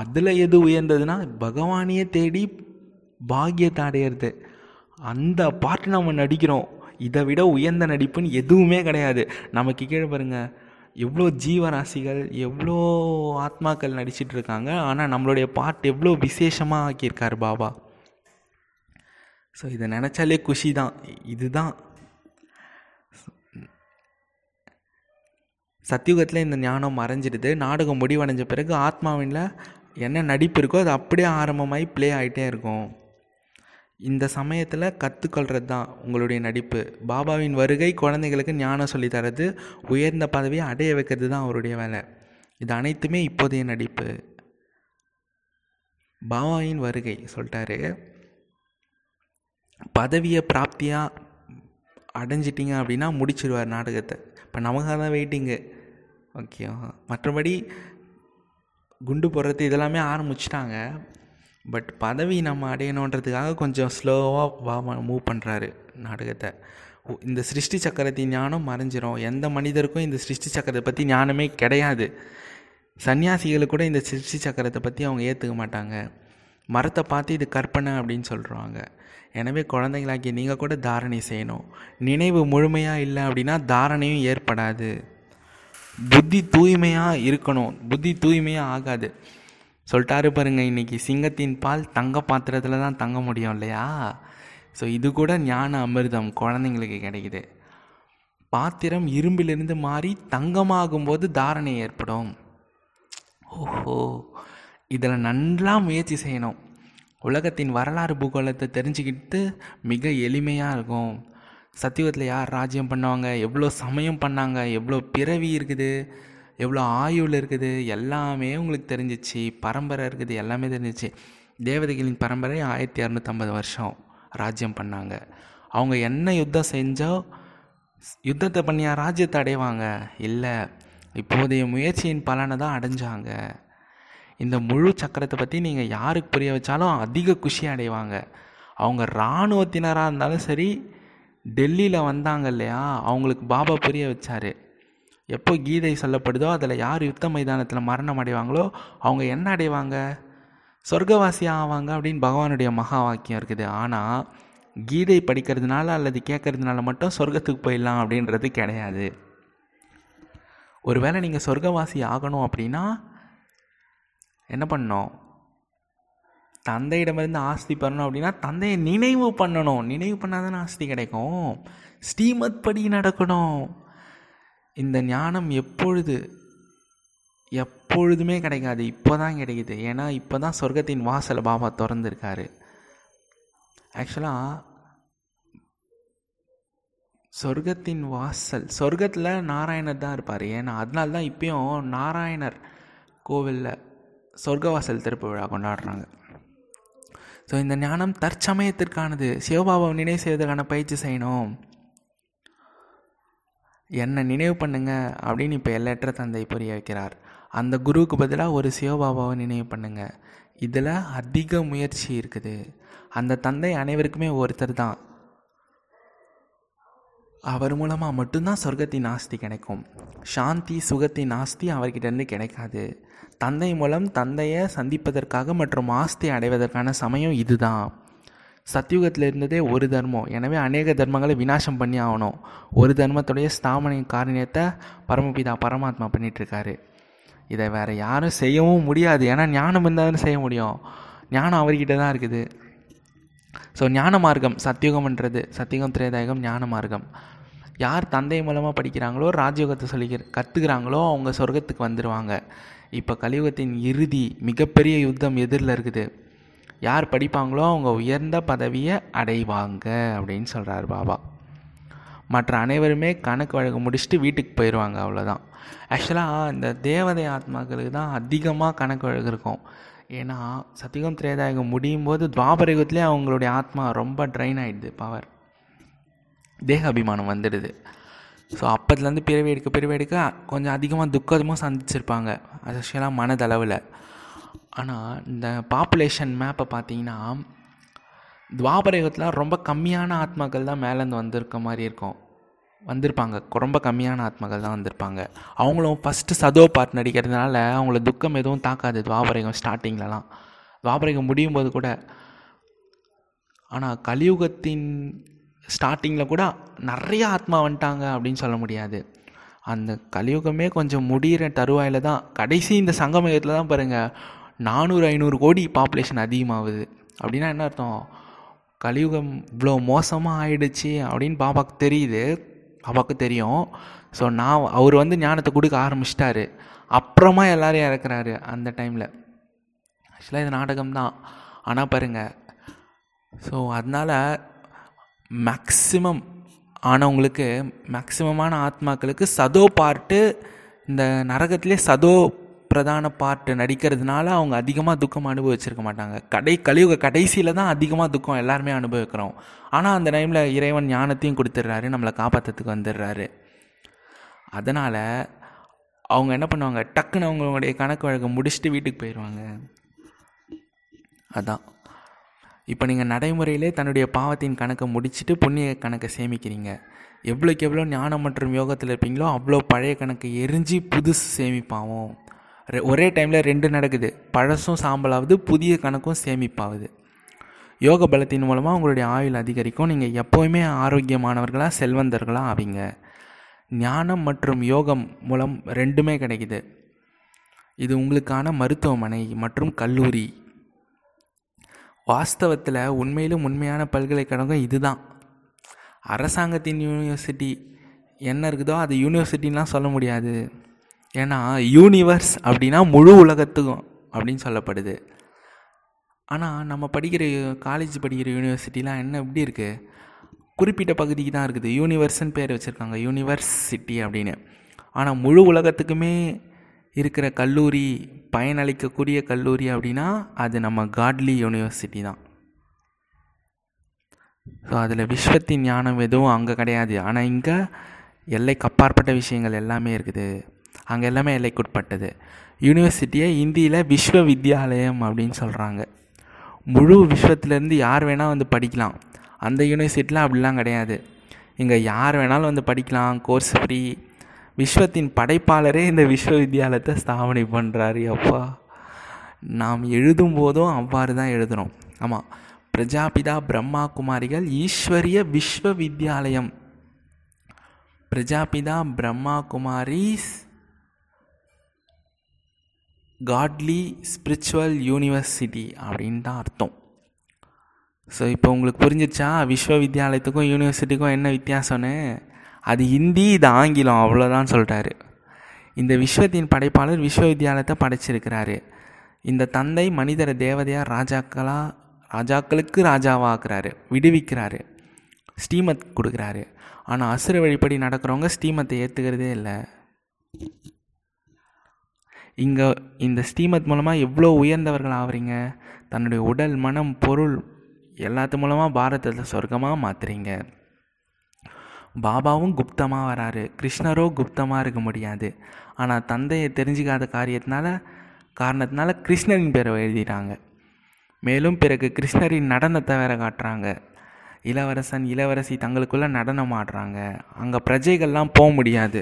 அதில் எது உயர்ந்ததுன்னா பகவானையே தேடி பாக்கியத்தை அடையிறது. அந்த பாட்டு நம்ம நடிக்கிறோம். இதை விட உயர்ந்த நடிப்புன்னு எதுவுமே கிடையாது. நமக்கு கீழே பாருங்கள் எவ்வளோ ஜீவராசிகள் எவ்வளோ ஆத்மாக்கள் நடிச்சிட்டு இருக்காங்க. ஆனால் நம்மளுடைய பாட்டு எவ்வளோ விசேஷமாக ஆக்கியிருக்கார் பாபா. ஸோ இதை நினச்சாலே குஷி தான். இதுதான். சத்தியுகத்தில் இந்த ஞானம் மறைஞ்சிடுது. நாடகம் முடிவடைஞ்ச பிறகு ஆத்மாவில் என்ன நடிப்பு இருக்கோ அது அப்படியே ஆரம்பமாகி ப்ளே ஆகிட்டே இருக்கும். இந்த சமயத்தில் கற்றுக்கொள்கிறது தான் உங்களுடைய நடிப்பு. பாபாவின் வருகை குழந்தைகளுக்கு ஞானம் சொல்லித்தரது உயர்ந்த பதவியை அடைய வைக்கிறது தான் அவருடைய வேலை. இது அனைத்துமே இப்போதைய நடிப்பு. பாபாவின் வருகை சொல்லிட்டாரு. பதவியை பிராப்தியாக அடைஞ்சிட்டிங்க அப்படின்னா முடிச்சிடுவார் நாடகத்தை. இப்போ நமக்காக தான் வெயிட்டிங்கு ஓகே மற்றபடி குண்டு போடுறது இதெல்லாமே ஆரம்பிச்சிட்டாங்க. பட் பதவி நம்ம அடையணுன்றதுக்காக கொஞ்சம் ஸ்லோவாக மூவ் பண்ணுறாரு நாடகத்தை. இந்த சிருஷ்டி சக்கரத்தின் ஞானம் மறைஞ்சிரும். எந்த மனிதருக்கும் இந்த சிருஷ்டி சக்கரத்தை பற்றி ஞானமே கிடையாது. சன்னியாசிகளுக்கு கூட இந்த சிருஷ்டி சக்கரத்தை பற்றி அவங்க ஏற்றுக்க மாட்டாங்க. மரத்தை பார்த்து இது கற்பனை அப்படின்னு சொல்கிறாங்க எனவே குழந்தைங்களாக்கி நீங்கள் கூட தாரணை செய்யணும். நினைவு முழுமையாக இல்லை அப்படின்னா தாரணையும் ஏற்படாது. புத்தி தூய்மையாக இருக்கணும். புத்தி தூய்மையாக ஆகாது. சொல்லிட்டாரு பாருங்க இன்றைக்கி சிங்கத்தின் பால் தங்க பாத்திரத்தில் தான் தங்க முடியும் இல்லையா? ஸோ இது கூட ஞான அமிர்தம் குழந்தைங்களுக்கு கிடைக்குது. பாத்திரம் இரும்பிலிருந்து மாறி தங்கமாகும்போது தாரணை ஏற்படும். ஓஹோ இதில் நல்லா முயற்சி செய்யணும். உலகத்தின் வரலாறு பூகோளத்தை தெரிஞ்சுக்கிட்டு மிக எளிமையாக இருக்கும். சத்தியுகத்தில் யார் ராஜ்யம் பண்ணுவாங்க? எவ்வளோ சமயம் பண்ணாங்க? எவ்வளோ பிறவி இருக்குது? எவ்வளோ ஆயுள் இருக்குது? எல்லாமே உங்களுக்கு தெரிஞ்சிச்சு. பரம்பரை இருக்குது எல்லாமே தெரிஞ்சிச்சு. தேவதைகளின் பரம்பரை ஆயிரத்தி இரநூத்தம்பது வருஷம் ராஜ்யம் பண்ணாங்க. அவங்க என்ன யுத்தம் செஞ்சோ யுத்தத்தை பண்ணியா ராஜ்யத்தை அடைவாங்க? இல்லை. இப்போதைய முயற்சியின் பலனை தான் அடைஞ்சாங்க. இந்த முழு சக்கரத்தை பற்றி நீங்கள் யாருக்கு புரிய வச்சாலும் அதிக குஷி அடைவாங்க. அவங்க இராணுவத்தினராக இருந்தாலும் சரி டெல்லியில் வந்தாங்க இல்லையா? அவங்களுக்கு பாபா புரிய வச்சார். எப்போ கீதை சொல்லப்படுதோ அதில் யார் யுத்த மைதானத்தில் மரணம் அடைவாங்களோ அவங்க என்ன அடைவாங்க? சொர்க்கவாசி ஆவாங்க அப்படின்னு பகவானுடைய மகா வாக்கியம் இருக்குது. ஆனால் கீதை படிக்கிறதுனால அல்லது கேட்கறதுனால மட்டும் சொர்க்கத்துக்கு போயிடலாம் அப்படின்றது கிடையாது. ஒருவேளை நீங்கள் சொர்க்கவாசி ஆகணும் அப்படின்னா என்ன பண்ணணும்? தந்தையிடமிருந்து ஆஸ்தி பெறணும் அப்படின்னா தந்தையை நினைவு பண்ணணும். நினைவு பண்ணாதானே ஆஸ்தி கிடைக்கும். ஸ்ரீமத் படி நடக்கணும். இந்த ஞானம் எப்பொழுது எப்பொழுதுமே கிடைக்காது இப்போ தான் கிடைக்குது. ஏன்னா இப்போ தான் சொர்க்கத்தின் வாசலை பாபா திறந்துருக்காரு. ஆக்சுவலாக சொர்க்கத்தின் வாசல் சொர்க்கத்தில் நாராயணர் தான் இருப்பார். ஏன்னா அதனால தான் இப்பயும் நாராயணர் கோவிலில் சொர்க்கவாசல் திறப்பு விழா கொண்டாடுறாங்க. ஸோ இந்த ஞானம் தற்சமயத்திற்கானது. சிவபாபாவை நினைவு செய்வதற்கான பயிற்சி செய்யணும். என்னை நினைவு பண்ணுங்க அப்படின்னு இப்போ எல்லற்ற தந்தை புரிய வைக்கிறார். அந்த குருவுக்கு பதிலாக ஒரு சிவபாபாவை நினைவு பண்ணுங்க. இதில் அதிக முயற்சி இருக்குது. அந்த தந்தை அனைவருக்குமே ஒருத்தர் தான். அவர் மூலமாக மட்டும்தான் சொர்க்கத்தின் ஆஸ்தி கிடைக்கும். சாந்தி சுகத்தின் ஆஸ்தி அவர்கிட்டேருந்து கிடைக்காது. தந்தை மூலம் தந்தையை சந்திப்பதற்காக மற்றும் ஆஸ்தி அடைவதற்கான சமயம் இதுதான். சத்தியுகத்தில் இருந்ததே ஒரு தர்மம். எனவே அநேக தர்மங்களை விநாசம் பண்ணி ஆகணும். ஒரு தர்மத்துடைய ஸ்தாபனை காரணியத்தை பரமபிதா பரமாத்மா பண்ணிகிட்ருக்காரு இதை வேறு யாரும் செய்யவும் முடியாது. ஏன்னா ஞானம் இருந்தாலும் செய்ய முடியும். ஞானம் அவர்கிட்ட தான் இருக்குது. ஸோ ஞான மார்க்கம் சத்தியுகம்ன்றது சத்தியுகம் திரேதாயகம் ஞான மார்க்கம். யார் தந்தை மூலமாக படிக்கிறாங்களோ ராஜயோகத்தை சொல்லிக்கிற கற்றுக்கிறாங்களோ அவங்க சொர்க்கத்துக்கு வந்துடுவாங்க இப்போ கலியுகத்தின் இறுதி மிகப்பெரிய யுத்தம் எதிரில் இருக்குது. யார் படிப்பாங்களோ அவங்க உயர்ந்த பதவியை அடைவாங்க அப்படின்னு சொல்கிறார் பாபா. மற்ற அனைவருமே கணக்கு வழக்கு முடிச்சுட்டு வீட்டுக்கு போயிடுவாங்க அவ்வளோதான் ஆக்சுவலாக இந்த தேவதை ஆத்மாக்களுக்கு தான் அதிகமாக கணக்கு வழக்கு இருக்கும். ஏன்னா சத்தியகம் திரேதாயகம் முடியும் போது துவாபரயுகத்துலேயே அவங்களுடைய ஆத்மா ரொம்ப ட்ரைன் ஆகிடுது பவர் தேக அபிமானம் வந்துடுது. ஸோ அப்போதுலேருந்து பிறவி எடுக்க பிறவி எடுக்க கொஞ்சம் அதிகமாக துக்கமாக சந்திச்சிருப்பாங்க. ஆக்சுவலாக மனதளவில். ஆனால் இந்த பாப்புலேஷன் மேப்பை பார்த்தீங்கன்னா துவாபரயுகத்தில் ரொம்ப கம்மியான ஆத்மாக்கள் தான் மேலேருந்து வந்திருக்க மாதிரி இருக்கும். வந்திருப்பாங்க. ரொம்ப கம்மியான ஆத்மாக்கள் தான் வந்திருப்பாங்க. அவங்களும் ஃபஸ்ட்டு சதோ பார்ட் நடிக்கிறதுனால அவங்கள துக்கம் எதுவும் தாக்காது துவாபரகம் ஸ்டார்டிங்லலாம் துவாபரகம் முடியும் போது கூட ஆனால் கலியுகத்தின் ஸ்டார்டிங்கில் கூட நிறைய ஆத்மா வந்துட்டாங்க அப்படின்னு சொல்ல முடியாது. அந்த கலியுகமே கொஞ்சம் முடிகிற தருவாயில் தான் கடைசி இந்த சங்கமயத்தில் தான் பாருங்கள் நானூறு ஐநூறு கோடி பாப்புலேஷன் அதிகமாகுது. அப்படின்னா என்ன அர்த்தம்? கலியுகம் இவ்வளோ மோசமாக ஆயிடுச்சு அப்படின்னு பாபாவுக்கு தெரியுது. பாபாவுக்கு தெரியும். ஸோ நான் அவர் வந்து ஞானத்தை கொடுக்க ஆரம்பிச்சிட்டாரு. அப்புறமா எல்லோரும் இறக்குறாரு அந்த டைமில் ஆக்சுவலாக இது நாடகம் தான் ஆனால் பாருங்கள் ஸோ அதனால் மேக்ஸிமம் ஆனவங்களுக்கு மேக்சிமமான ஆத்மாக்களுக்கு சதோ பார்ட்டு இந்த நரகத்திலே சதோ பிரதான பார்ட்டு நடிக்கிறதுனால அவங்க அதிகமாக துக்கம் அனுபவிச்சிருக்க மாட்டாங்க. கடை கலியுக கடைசியில் தான் அதிகமாக துக்கம் எல்லாருமே அனுபவிக்கிறோம். ஆனால் அந்த டைமில் இறைவன் ஞானத்தையும் கொடுத்துட்றாரு நம்மளை காப்பாற்றுறதுக்கு வந்துடுறாரு. அதனால் அவங்க என்ன பண்ணுவாங்க? டக்குன்னு அவங்களுடைய கணக்கு வழக்கை முடிச்சுட்டு வீட்டுக்கு போயிடுவாங்க. அதான். இப்போ நீங்கள் நடைமுறையிலே தன்னுடைய பாவத்தின் கணக்கை முடிச்சுட்டு புண்ணிய கணக்கை சேமிக்கிறீங்க. எவ்வளோக்கு எவ்வளோ ஞானம் மற்றும் யோகத்தில் இருப்பீங்களோ அவ்வளோ பழைய கணக்கை எரிஞ்சு புதுசு சேமிப்பாவோம். ஒரே டைமில் ரெண்டு நடக்குது. பழசும் சாம்பலாவது புதிய கணக்கும் சேமிப்பாகுது யோக பலத்தின் மூலமாக உங்களுடைய ஆயுள் அதிகரிக்கும். நீங்கள் எப்போவுமே ஆரோக்கியமானவர்களாக செல்வந்தர்களாக ஆவீங்க. ஞானம் மற்றும் யோகம் மூலம் ரெண்டுமே கிடைக்குது. இது உங்களுக்கான மருத்துவமனை மற்றும் கல்லூரி. வாஸ்தவத்தில் உண்மையிலும் உண்மையான பல்கலைக்கழகம் இதுதான். அரசாங்கத்தின் யூனிவர்சிட்டி என்ன இருக்குதோ அது யூனிவர்சிட்டின்லாம் சொல்ல முடியாது. ஏன்னா யூனிவர்ஸ் அப்படின்னா முழு உலகத்துக்கும் அப்படின்னு சொல்லப்படுது. ஆனால் நம்ம படிக்கிற காலேஜ் படிக்கிற யூனிவர்சிட்டிலாம் என்ன எப்படி இருக்குது குறிப்பிட்ட பகுதிக்கு தான் இருக்குது. யூனிவர்ஸ்னு பேர் வச்சுருக்காங்க. யூனிவர்சிட்டி அப்படின்னு. ஆனால் முழு உலகத்துக்குமே இருக்கிற கல்லூரி பயனளிக்கக்கூடிய கல்லூரி அப்படின்னா அது நம்ம காட்லி யூனிவர்சிட்டி தான். ஸோ அதில் விஸ்வத்தின் ஞானம் எதுவும் அங்கே கிடையாது. ஆனால் இங்கே எல்லைக்கு அப்பாற்பட்ட விஷயங்கள் எல்லாமே இருக்குது. அங்கே எல்லாமே எல்லைக்குட்பட்டது யூனிவர்சிட்டியை இந்தியில் விஸ்வ வித்யாலயம் அப்படின்னு சொல்கிறாங்க முழு விஸ்வத்துலேருந்து யார் வேணால் வந்து படிக்கலாம். அந்த யூனிவர்சிட்டிலாம் அப்படிலாம் கிடையாது. இங்கே யார் வேணாலும் வந்து படிக்கலாம் கோர்ஸ் ஃப்ரீ விஸ்வத்தின் படைப்பாளரே இந்த விஸ்வ வித்யாலயத்தை ஸ்தாபனை பண்ணுறாரு அப்பா. நாம் எழுதும் போதும் அவ்வாறு தான் எழுதுகிறோம் ஆமாம் பிரஜாபிதா பிரம்மா குமாரிகள் ஈஸ்வரிய விஸ்வ Vidyalayam Prajapita Brahma Kumaris Godly Spiritual University அப்படின்னு தான் அர்த்தம். ஸோ இப்போ உங்களுக்கு புரிஞ்சிச்சா விஸ்வவித்யாலயத்துக்கும் யூனிவர்சிட்டிக்கும் என்ன வித்தியாசம்னு? அது ஹிந்தி இது ஆங்கிலம் அவ்வளோதான் சொல்லிட்டாரு. இந்த விஸ்வத்தின் படைப்பாளர் விஸ்வவித்யாலயத்தை படைச்சிருக்கிறாரு. இந்த தந்தை மனிதரை தேவதையாக ராஜாக்களாக ராஜாக்களுக்கு ராஜாவாக்குறாரு விடுவிக்கிறாரு ஸ்ரீமத் கொடுக்குறாரு. ஆனால் அசுர வழிப்படி நடக்கிறவங்க ஸ்ரீமத்தை ஏற்றுக்கிறதே இல்லை. இங்கே இந்த ஸ்ரீமத் மூலமாக எவ்வளோ உயர்ந்தவர்கள் ஆகிறீங்க தன்னுடைய உடல் மனம் பொருள் எல்லாத்து மூலமாக பாரதத்தை சொர்க்கமாக மாற்றுறீங்க பாபாவும் குப்தமாக வராரு. கிருஷ்ணரோ குப்தமாக இருக்க முடியாது. ஆனால் தந்தையை தெரிஞ்சுக்காத காரியத்தினால காரணத்தினால கிருஷ்ணரின் பேரை எழுதிட்டாங்க. மேலும் பிறகு கிருஷ்ணரின் நடனத்தை வேற காட்டுறாங்க. இளவரசன் இளவரசி தங்களுக்குள்ளே நடனம் ஆடுறாங்க. அங்கே பிரஜைகள்லாம் போக முடியாது.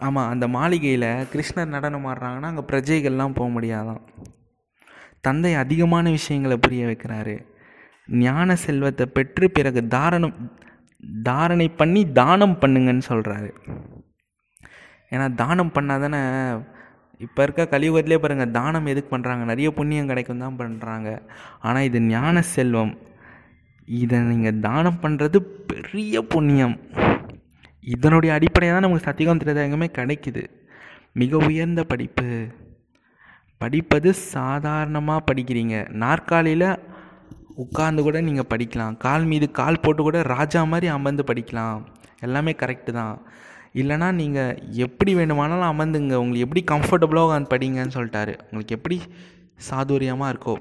ஆமாம் அந்த மாளிகையில் கிருஷ்ணர் நடனம் ஆடுறாங்கன்னா அங்கே பிரஜைகள்லாம் போக முடியாதான். தந்தை அதிகமான விஷயங்களை புரிய வைக்கிறாரு. ஞான செல்வத்தை பெற்று பிறகு தாரணம் தாரணை பண்ணி தானம் பண்ணுங்கன்னு சொல்கிறாரு ஏன்னா தானம் பண்ணால் தானே இப்போ இருக்க கலியுகத்திலே பாருங்கள் தானம் எதுக்கு பண்ணுறாங்க நிறைய புண்ணியம் கிடைக்கும் தான் பண்ணுறாங்க ஆனால் இது ஞான செல்வம். இதை நீங்கள் தானம் பண்ணுறது பெரிய புண்ணியம். இதனுடைய அடிப்படையாக தான் நமக்கு சத்தியகம் திரதங்கமே கிடைக்குது. மிக உயர்ந்த படிப்பு. படிப்பது சாதாரணமாக படிக்கிறீங்க. நாற்காலியில் உட்கார்ந்து கூட நீங்கள் படிக்கலாம். கால் மீது கால் போட்டு கூட ராஜா மாதிரி அமர்ந்து படிக்கலாம். எல்லாமே கரெக்டு தான். இல்லைனா நீங்கள் எப்படி வேணுமானாலும் அமர்ந்துங்க. உங்களுக்கு எப்படி கம்ஃபர்டபுளாக உட்காந்து படிங்கன்னு சொல்லிட்டாரு. உங்களுக்கு எப்படி சாதுரியமாக இருக்கோ.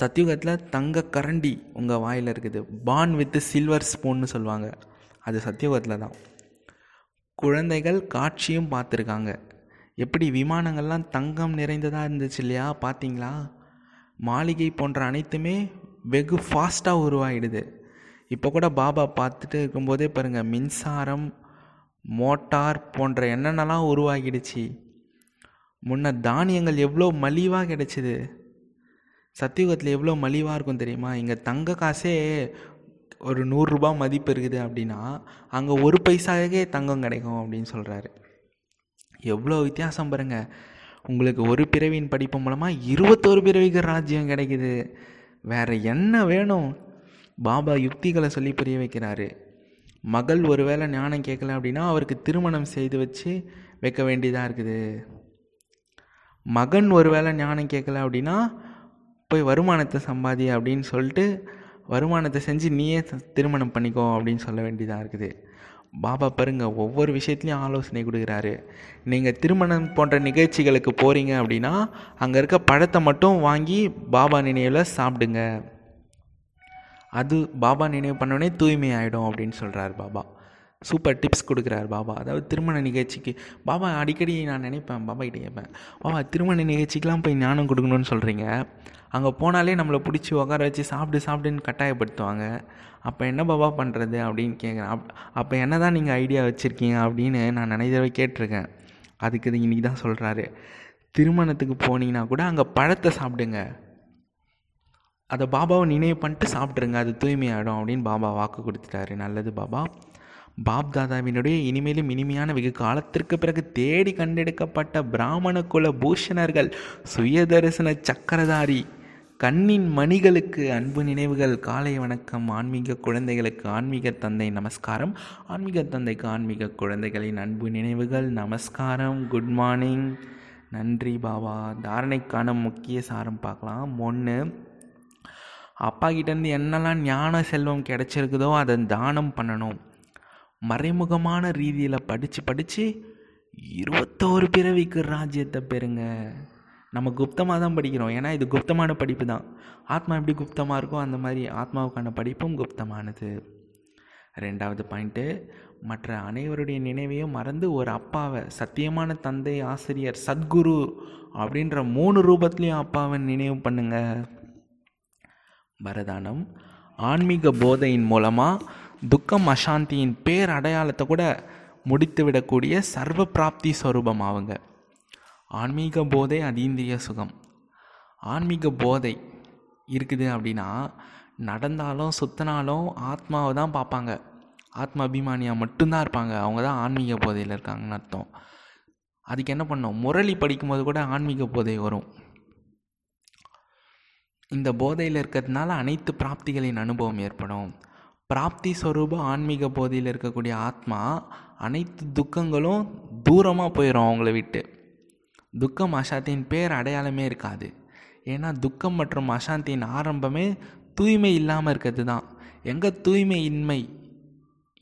சத்தியுகத்தில் தங்க கரண்டி உங்கள் வாயில் இருக்குது. பான் வித் சில்வர் ஸ்பூன்னு சொல்லுவாங்க. அது சத்தியுகத்தில் தான். குழந்தைகள் காட்சியும் பார்த்துருக்காங்க. எப்படி விமானங்கள்லாம் தங்கம் நிறைந்ததாக இருந்துச்சு இல்லையா பார்த்தீங்களா? மாளிகை போன்ற அனைத்துமே வெகு ஃபாஸ்ட்டாக உருவாகிடுது இப்போ கூட பாபா பார்த்துட்டு இருக்கும்போதே பாருங்கள் மின்சாரம் மோட்டார் போன்ற என்னென்னலாம் உருவாகிடுச்சு. முன்ன தானியங்கள் எவ்வளோ மலிவாக கிடச்சிது. சத்தியுகத்தில் எவ்வளோ மலிவாக இருக்கும் தெரியுமா? இங்கே தங்க காசே ஒரு நூறுரூபா மதிப்பு இருக்குது அப்படின்னா அங்கே ஒரு பைசாவே தங்கம் கிடைக்கும் அப்படின்னு சொல்கிறாரு எவ்வளோ வித்தியாசம் பாருங்கள் உங்களுக்கு ஒரு பிறவியின் படிப்பு மூலமாக இருபத்தோரு பிறவிக்கு ராஜ்யம் கிடைக்குது. வேறு என்ன வேணும்? பாபா யுக்திகளை சொல்லி புரிய வைக்கிறாரு. மகள் ஒருவேளை ஞானம் கேட்கல அப்படின்னா அவருக்கு திருமணம் செய்து வச்சு வைக்க வேண்டியதாக இருக்குது. மகன் ஒருவேளை ஞானம் கேட்கல அப்படின்னா போய் வருமானத்தை சம்பாதி அப்படின்னு சொல்லிட்டு வருமானத்தை செஞ்சு நீயே திருமணம் பண்ணிக்கோ அப்படின்னு சொல்ல வேண்டியதாக இருக்குது. பாபா பாருங்க ஒவ்வொரு விஷயத்துலையும் ஆலோசனை கொடுக்குறாரு. நீங்கள் திருமணம் போன்ற நிகழ்ச்சிகளுக்கு போகிறீங்க அப்படின்னா அங்கே இருக்க பழத்தை மட்டும் வாங்கி பாபா நினைவில் சாப்பிடுங்க. அது பாபா நினைவு பண்ணோடனே தூய்மை ஆகிடும் அப்படின்னு சொல்கிறார் பாபா. சூப்பர் டிப்ஸ் கொடுக்குறாரு பாபா. அதாவது திருமண நிகழ்ச்சிக்கு பாபா அடிக்கடி நான் நினைப்பேன் பாபா கிட்டே கேட்பேன் பாபா திருமண நிகழ்ச்சிக்கெலாம் போய் ஞானம் கொடுக்கணும்னு சொல்கிறீங்க அங்கே போனாலே நம்மளை பிடிச்சி உட்கார வச்சு சாப்பிடு சாப்பிடுன்னு கட்டாயப்படுத்துவாங்க. அப்போ என்ன பாபா பண்ணுறது அப்படின்னு கேட்குறேன் அப் அப்போ என்ன தான் நீங்கள் ஐடியா வச்சுருக்கீங்க அப்படின்னு நான் நிறைய தடவை கேட்டிருக்கேன். அதுக்கு இது இன்றைக்கி தான் சொல்கிறாரு திருமணத்துக்கு போனீங்கன்னா கூட அங்கே பழத்தை சாப்பிடுங்க. அதை பாபாவை நினைவு பண்ணிட்டு சாப்பிட்ருங்க அது தூய்மையாகிடும் அப்படின்னு பாபா வாக்கு கொடுத்துட்டாரு. நல்லது பாபா. பாப் தாதாவினுடைய இனிமேலும் இனிமையான வெகு காலத்திற்கு பிறகு தேடி கண்டெடுக்கப்பட்ட பிராமண குல பூஷணர்கள் சுயதரிசன சக்கரதாரி கண்ணின் மணிகளுக்கு அன்பு நினைவுகள் காலை வணக்கம் ஆன்மீக குழந்தைகளுக்கு ஆன்மீக தந்தை நமஸ்காரம் ஆன்மீக தந்தைக்கு ஆன்மீக குழந்தைகளின் அன்பு நினைவுகள் நமஸ்காரம் குட் மார்னிங். நன்றி பாபா. தாரணைக்கான முக்கிய சாரம் பார்க்கலாம். ஒன்று அப்பா கிட்டேருந்து என்னெல்லாம் ஞான செல்வம் கிடச்சிருக்குதோ அதை தானம் பண்ணணும். மறைமுகமான ரீதியில் படித்து படித்து இருபத்தோரு பிறவிக்கு ராஜ்யத்தை பெறுங்க. நம்ம குப்தமாக தான் படிக்கிறோம். ஏன்னா இது குப்தமான படிப்பு தான். ஆத்மா எப்படி குப்தமாக இருக்கோ அந்த மாதிரி ஆத்மாவுக்கான படிப்பும் குப்தமானது. ரெண்டாவது பாயிண்ட்டு மற்ற அனைவருடைய நினைவையும் மறந்து ஒரு அப்பாவை சத்தியமான தந்தை ஆசிரியர் சத்குரு அப்படின்ற மூணு ரூபத்துலேயும் அப்பாவை நினைவு பண்ணுங்க. வரதானம் ஆன்மீக போதையின் மூலமாக துக்கம் அசாந்தியின் பேர் அடையாளத்தை கூட முடித்து விடக்கூடிய சர்வ பிராப்தி ஸ்வரூபம் ஆகுங்க ஆன்மீக போதை அதீந்திரிய சுகம். ஆன்மீக போதை இருக்குது அப்படின்னா நடந்தாலும் சுத்தினாலும் ஆத்மாவை தான் பார்ப்பாங்க. ஆத்மா அபிமானியாக மட்டும்தான் இருப்பாங்க. அவங்க தான் ஆன்மீக போதையில் இருக்காங்கன்னு அர்த்தம். அதுக்கு என்ன பண்ணோம் முரளி படிக்கும்போது கூட ஆன்மீக போதை வரும். இந்த போதையில் இருக்கிறதுனால அனைத்து பிராப்திகளின் அனுபவம் ஏற்படும். பிராப்தி ஸ்வரூப ஆன்மீக போதியில் இருக்கக்கூடிய ஆத்மா அனைத்து துக்கங்களும் தூரமாக போயிடும் அவங்கள விட்டு. துக்கம் அசாந்தியின் பேர் அடையாளமே இருக்காது. ஏன்னா துக்கம் மற்றும் அசாந்தியின் ஆரம்பமே தூய்மை இல்லாமல் இருக்கிறது தான் எங்கே தூய்மை இன்மை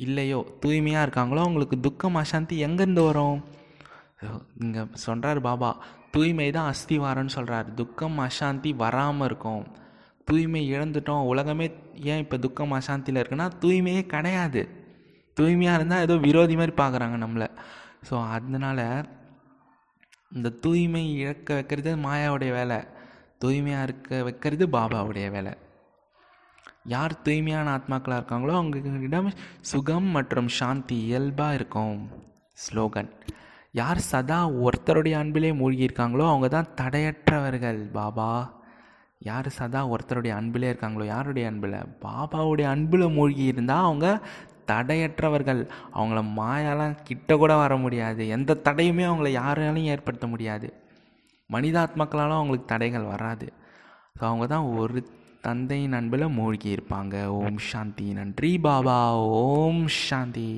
இல்லையோ தூய்மையாக இருக்காங்களோ அவங்களுக்கு துக்கம் அசாந்தி எங்கேருந்து வரும்? இங்கே சொல்கிறார் பாபா தூய்மை தான் அஸ்திவாரம்னு சொல்கிறார் துக்கம் அசாந்தி வராமல் இருக்கும். தூய்மை இழந்துட்டோம். உலகமே ஏன் இப்போ துக்கம் அசாந்தியில் இருக்குன்னா தூய்மையே கிடையாது. தூய்மையாக இருந்தால் ஏதோ விரோதி மாதிரி பார்க்குறாங்க நம்மளை. ஸோ அதனால் இந்த தூய்மை இழக்க வைக்கிறது மாயாவுடைய வேலை. தூய்மையாக இருக்க வைக்கிறது பாபாவுடைய வேலை. யார் தூய்மையான ஆத்மாக்களாக இருக்காங்களோ அவங்களிடம் சுகம் மற்றும் சாந்தி இயல்பாக இருக்கும். ஸ்லோகன். யார் சதா ஒருத்தருடைய அன்பிலே மூழ்கியிருக்காங்களோ அவங்க தான் தடையற்றவர்கள் பாபா. யார் சதா ஒருத்தருடைய அன்பிலே இருக்காங்களோ? யாருடைய அன்பில்? பாபாவுடைய அன்பில் மூழ்கி இருந்தால் அவங்க தடையற்றவர்கள். அவங்கள மாயாலாம் கிட்ட கூட வர முடியாது. எந்த தடையுமே அவங்கள யாராலையும் ஏற்படுத்த முடியாது. மனிதாத்மக்களாலும் அவங்களுக்கு தடைகள் வராது. ஸோ அவங்க தான் ஒரு தந்தையின் அன்பில் மூழ்கி இருப்பாங்க. ஓம் சாந்தி. நன்றி பாபா. ஓம் சாந்தி.